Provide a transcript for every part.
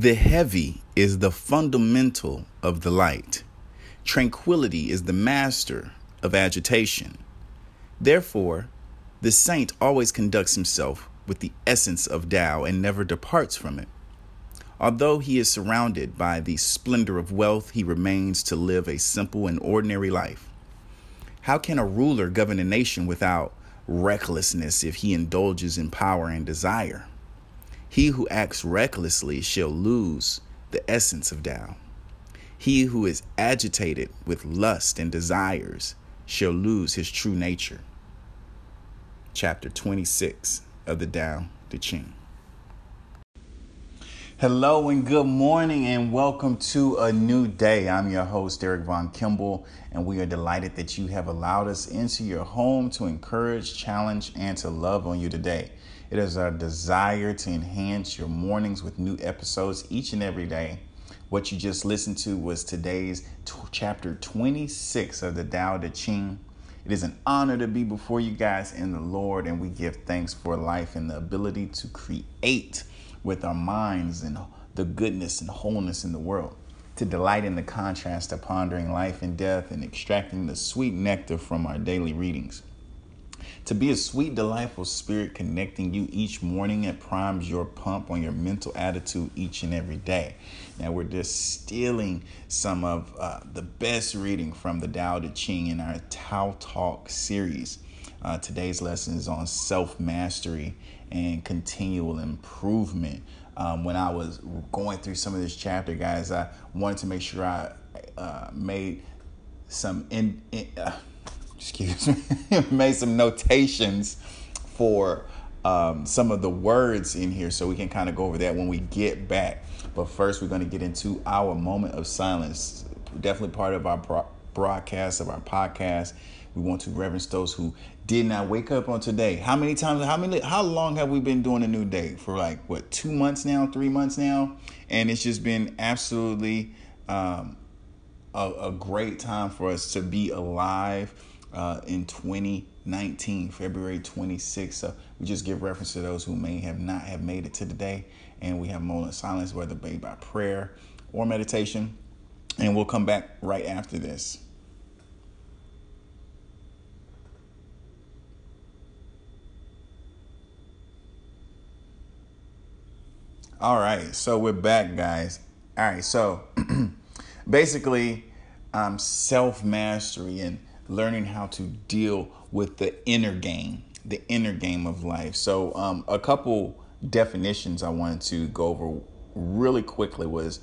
The heavy is the fundamental of the light. Tranquility is the master of agitation. Therefore, the saint always conducts himself with the essence of Tao and never departs from it. Although he is surrounded by the splendor of wealth, he remains to live a simple and ordinary life. How can a ruler govern a nation without recklessness if he indulges in power and desire? He who acts recklessly shall lose the essence of Tao. He who is agitated with lust and desires shall lose his true nature. Chapter 26 of the Tao Te Ching. Hello and good morning, and welcome to a new day. I'm your host, Derek Von Kimble, and we are delighted that you have allowed us into your home to encourage, challenge, and to love on you today. It is our desire to enhance your mornings with new episodes each and every day. What you just listened to was today's t- chapter 26 of the Tao Te Ching. It is an honor to be before you guys in the Lord, and we give thanks for life and the ability to create with our minds and the goodness and wholeness in the world, to delight in the contrast of pondering life and death and extracting the sweet nectar from our daily readings. To be a sweet, delightful spirit connecting you each morning, it primes your pump on your mental attitude each and every day. Now, we're just stealing some of uh, the best reading from the Tao Te Ching in our Tao Talk series. Uh, today's lesson is on self mastery and continual improvement. Um, when I was going through some of this chapter, guys, I wanted to make sure I uh, made some in, in uh, excuse me, made some notations for um, some of the words in here, so we can kind of go over that when we get back. But first, we're going to get into our moment of silence. Definitely part of our broadcast of our podcast. We want to reverence those who did not wake up on today. How many times, how many, how long have we been doing a new day? For like, what, two months now, three months now? And it's just been absolutely um, a, a, great time for us to be alive uh, in 2019, February 26th. So we just give reference to those who may have not have made it to the day. And we have moment of silence, whether be by prayer or meditation. And we'll come back right after this. All right, so we're back, guys. All right, so basically, um, self mastery and learning how to deal with the inner game, the inner game of life. So, um, a couple definitions I wanted to go over really quickly was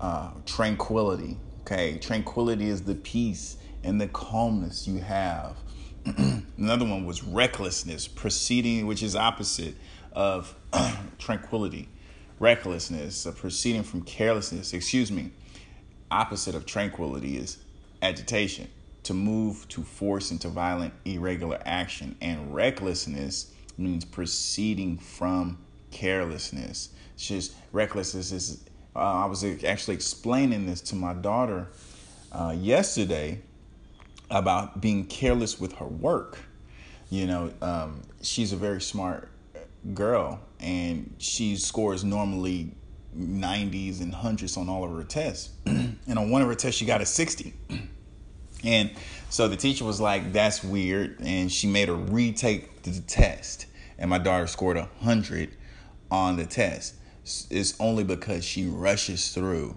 uh, tranquility. Okay, tranquility is the peace and the calmness you have. Another one was recklessness, proceeding, which is opposite of tranquility recklessness, a proceeding from carelessness, excuse me, opposite of tranquility is agitation, to move to force into violent, irregular action. And recklessness means proceeding from carelessness. It's just recklessness is, uh, I was actually explaining this to my daughter uh, yesterday about being careless with her work. You know, um, she's a very smart girl and she scores normally 90s and hundreds on all of her tests. and on one of her tests, she got a 60. and so the teacher was like, that's weird. And she made her retake the test. And my daughter scored a 100 on the test. It's only because she rushes through.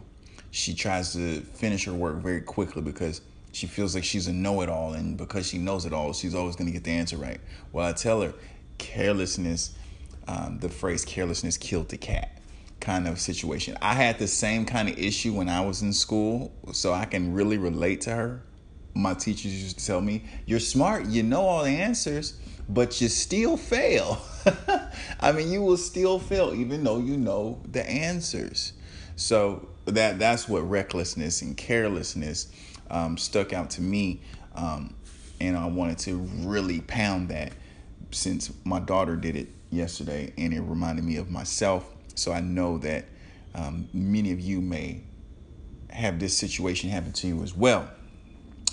She tries to finish her work very quickly because she feels like she's a know it all. And because she knows it all, she's always going to get the answer right. Well, I tell her, carelessness um, the phrase carelessness killed the cat kind of situation. I had the same kind of issue when I was in school, so I can really relate to her. My teachers used to tell me, You're smart, you know all the answers, but you still fail. I mean, you will still fail even though you know the answers. So that that's what recklessness and carelessness um, stuck out to me, um, and I wanted to really pound that since my daughter did it yesterday, and it reminded me of myself. So I know that um, many of you may have this situation happen to you as well.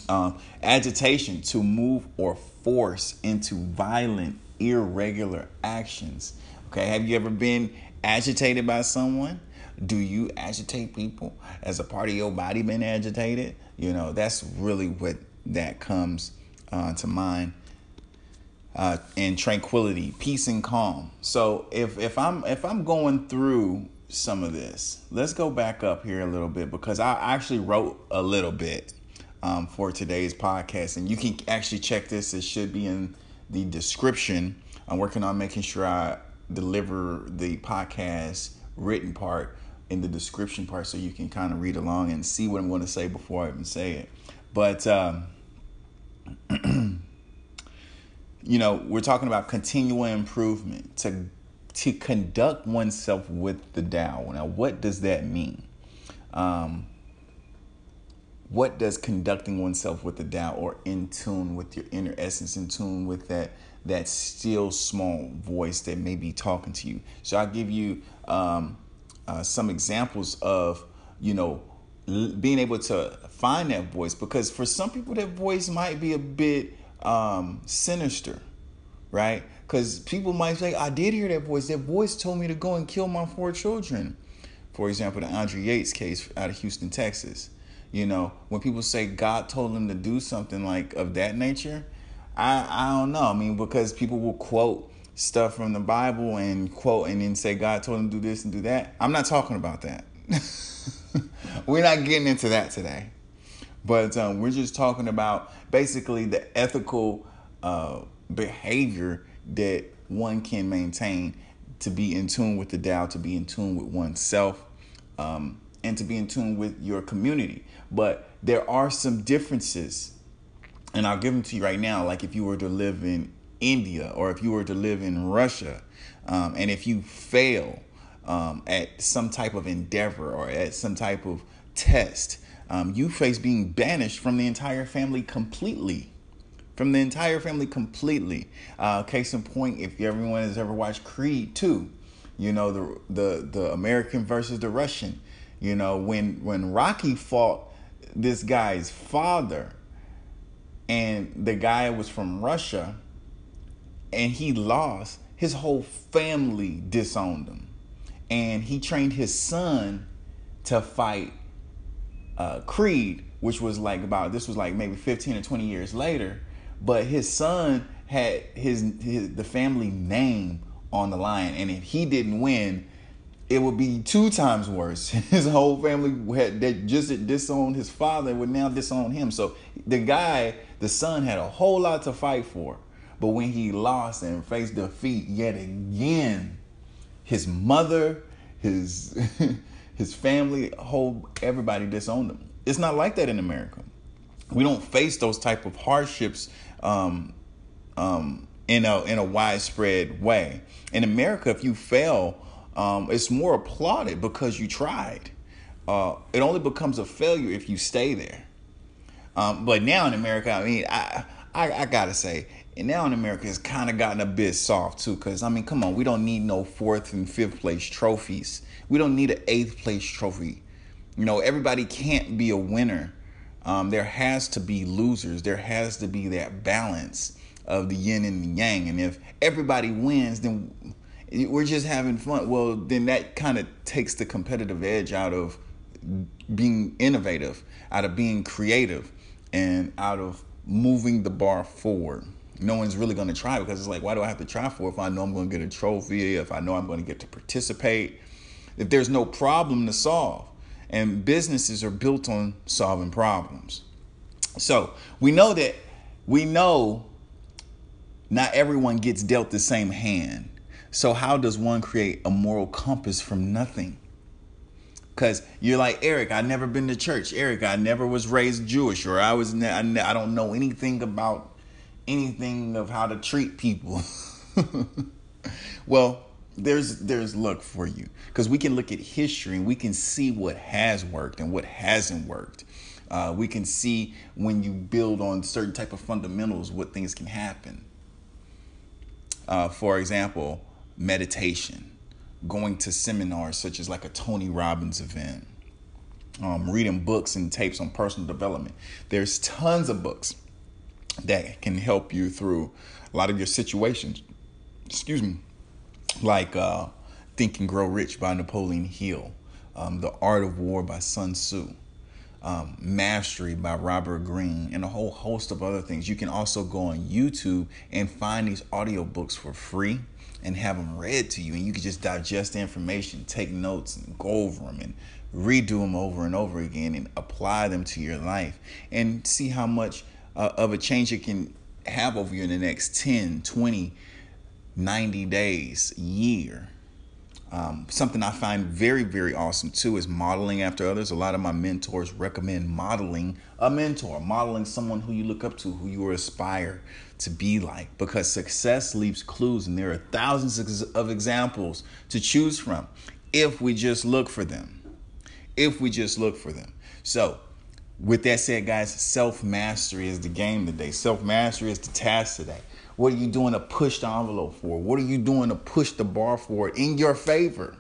Um, agitation to move or force into violent, irregular actions. Okay, have you ever been agitated by someone? Do you agitate people? As a part of your body been agitated? You know, that's really what that comes uh, to mind. Uh, and tranquility, peace and calm. So if if I'm if I'm going through some of this, let's go back up here a little bit because I actually wrote a little bit um, for today's podcast, and you can actually check this. It should be in the description. I'm working on making sure I deliver the podcast written part in the description part so you can kind of read along and see what I'm going to say before I even say it. But, um, you know, we're talking about continual improvement to to conduct oneself with the Tao. Now, what does that mean? Um, what does conducting oneself with the Tao or in tune with your inner essence, in tune with that that still small voice that may be talking to you? So I'll give you um, uh, some examples of you know l- being able to find that voice because for some people that voice might be a bit um, sinister, right? Because people might say, "I did hear that voice. That voice told me to go and kill my four children." For example, the Andrea Yates case out of Houston, Texas. You know, when people say God told them to do something like of that nature, I I don't know. I mean, because people will quote stuff from the Bible and quote and then say God told them to do this and do that. I'm not talking about that. we're not getting into that today. But um, we're just talking about basically the ethical uh, behavior that one can maintain to be in tune with the Tao, to be in tune with oneself, um, and to be in tune with your community. But there are some differences, and I'll give them to you right now. Like if you were to live in India or if you were to live in Russia, um, and if you fail um, at some type of endeavor or at some type of test, um, you face being banished from the entire family completely. From the entire family completely. Uh, case in point, if everyone has ever watched Creed 2, you know the the the American versus the Russian. You know when when Rocky fought this guy's father, and the guy was from Russia, and he lost, his whole family disowned him. And he trained his son to fight uh, Creed, which was like about, this was like maybe 15 or 20 years later. But his son had his, his the family name on the line. And if he didn't win, it would be two times worse. His whole family had just disowned his father would now disown him. So the guy, the son, had a whole lot to fight for. But when he lost and faced defeat yet again, his mother, his his family, whole everybody disowned him. It's not like that in America. We don't face those type of hardships um, um, in a in a widespread way. In America, if you fail um, it's more applauded because you tried. Uh, it only becomes a failure if you stay there. Um, but now in America, I mean, I, I, I gotta say, and now in America, it's kind of gotten a bit soft too. Cause I mean, come on, we don't need no fourth and fifth place trophies. We don't need an eighth place trophy. You know, everybody can't be a winner. Um, there has to be losers. There has to be that balance of the yin and the yang. And if everybody wins, then we're just having fun. Well, then that kind of takes the competitive edge out of being innovative, out of being creative, and out of moving the bar forward. No one's really going to try because it's like, why do I have to try for if I know I'm going to get a trophy, if I know I'm going to get to participate, if there's no problem to solve? And businesses are built on solving problems. So we know that we know not everyone gets dealt the same hand. So, how does one create a moral compass from nothing? Because you're like, Eric, I never been to church. Eric, I never was raised Jewish, or I was, ne- I, ne- I don't know anything about anything of how to treat people. well, there's there's luck for you because we can look at history and we can see what has worked and what hasn't worked. Uh, we can see when you build on certain type of fundamentals what things can happen. Uh, for example, meditation, going to seminars such as like a Tony Robbins event, um, reading books and tapes on personal development. There's tons of books that can help you through a lot of your situations. Excuse me, like uh, Think and Grow Rich by Napoleon Hill. um, The Art of War by Sun Tzu, um, Mastery by Robert Greene, and a whole host of other things. You can also go on YouTube and find these audiobooks for free and have them read to you. And you can just digest the information, take notes, and go over them and redo them over and over again and apply them to your life and see how much uh, of a change it can have over you in the next 10, 20, 90 days, year. Um, something I find very, very awesome too is modeling after others. A lot of my mentors recommend modeling a mentor, modeling someone who you look up to, who you aspire to be like, because success leaves clues, and there are thousands of examples to choose from if we just look for them. If we just look for them. So, with that said, guys, self mastery is the game today. Self mastery is the task today. What are you doing to push the envelope for? What are you doing to push the bar for in your favor?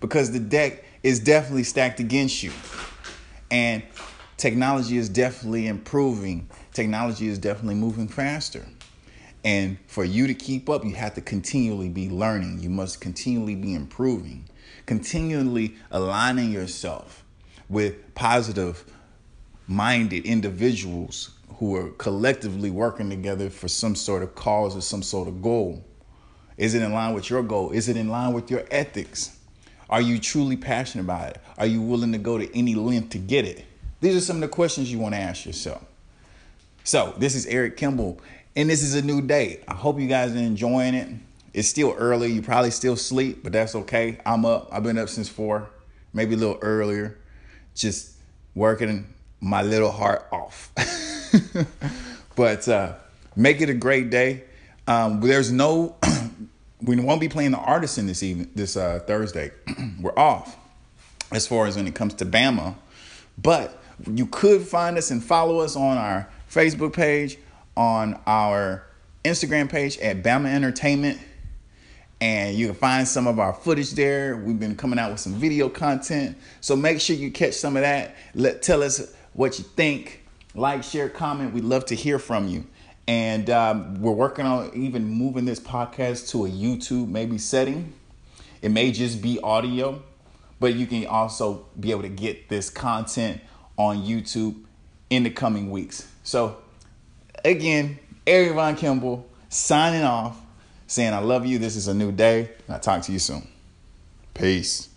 Because the deck is definitely stacked against you. And technology is definitely improving. Technology is definitely moving faster. And for you to keep up, you have to continually be learning. You must continually be improving, continually aligning yourself with positive minded individuals who are collectively working together for some sort of cause or some sort of goal? Is it in line with your goal? Is it in line with your ethics? Are you truly passionate about it? Are you willing to go to any length to get it? These are some of the questions you want to ask yourself. So, this is Eric Kimble, and this is a new day. I hope you guys are enjoying it. It's still early. You probably still sleep, but that's okay. I'm up. I've been up since four, maybe a little earlier, just working my little heart off. but uh, make it a great day. Um, there's no, we won't be playing the Artisan this evening, this uh, Thursday. We're off as far as when it comes to Bama. But you could find us and follow us on our Facebook page, on our Instagram page at Bama Entertainment. And you can find some of our footage there. We've been coming out with some video content. So make sure you catch some of that. Let tell us what you think like, share, comment. We'd love to hear from you. And um, we're working on even moving this podcast to a YouTube maybe setting. It may just be audio, but you can also be able to get this content on YouTube in the coming weeks. So, again, Eric Von Kimble signing off, saying I love you. This is a new day. I'll talk to you soon. Peace.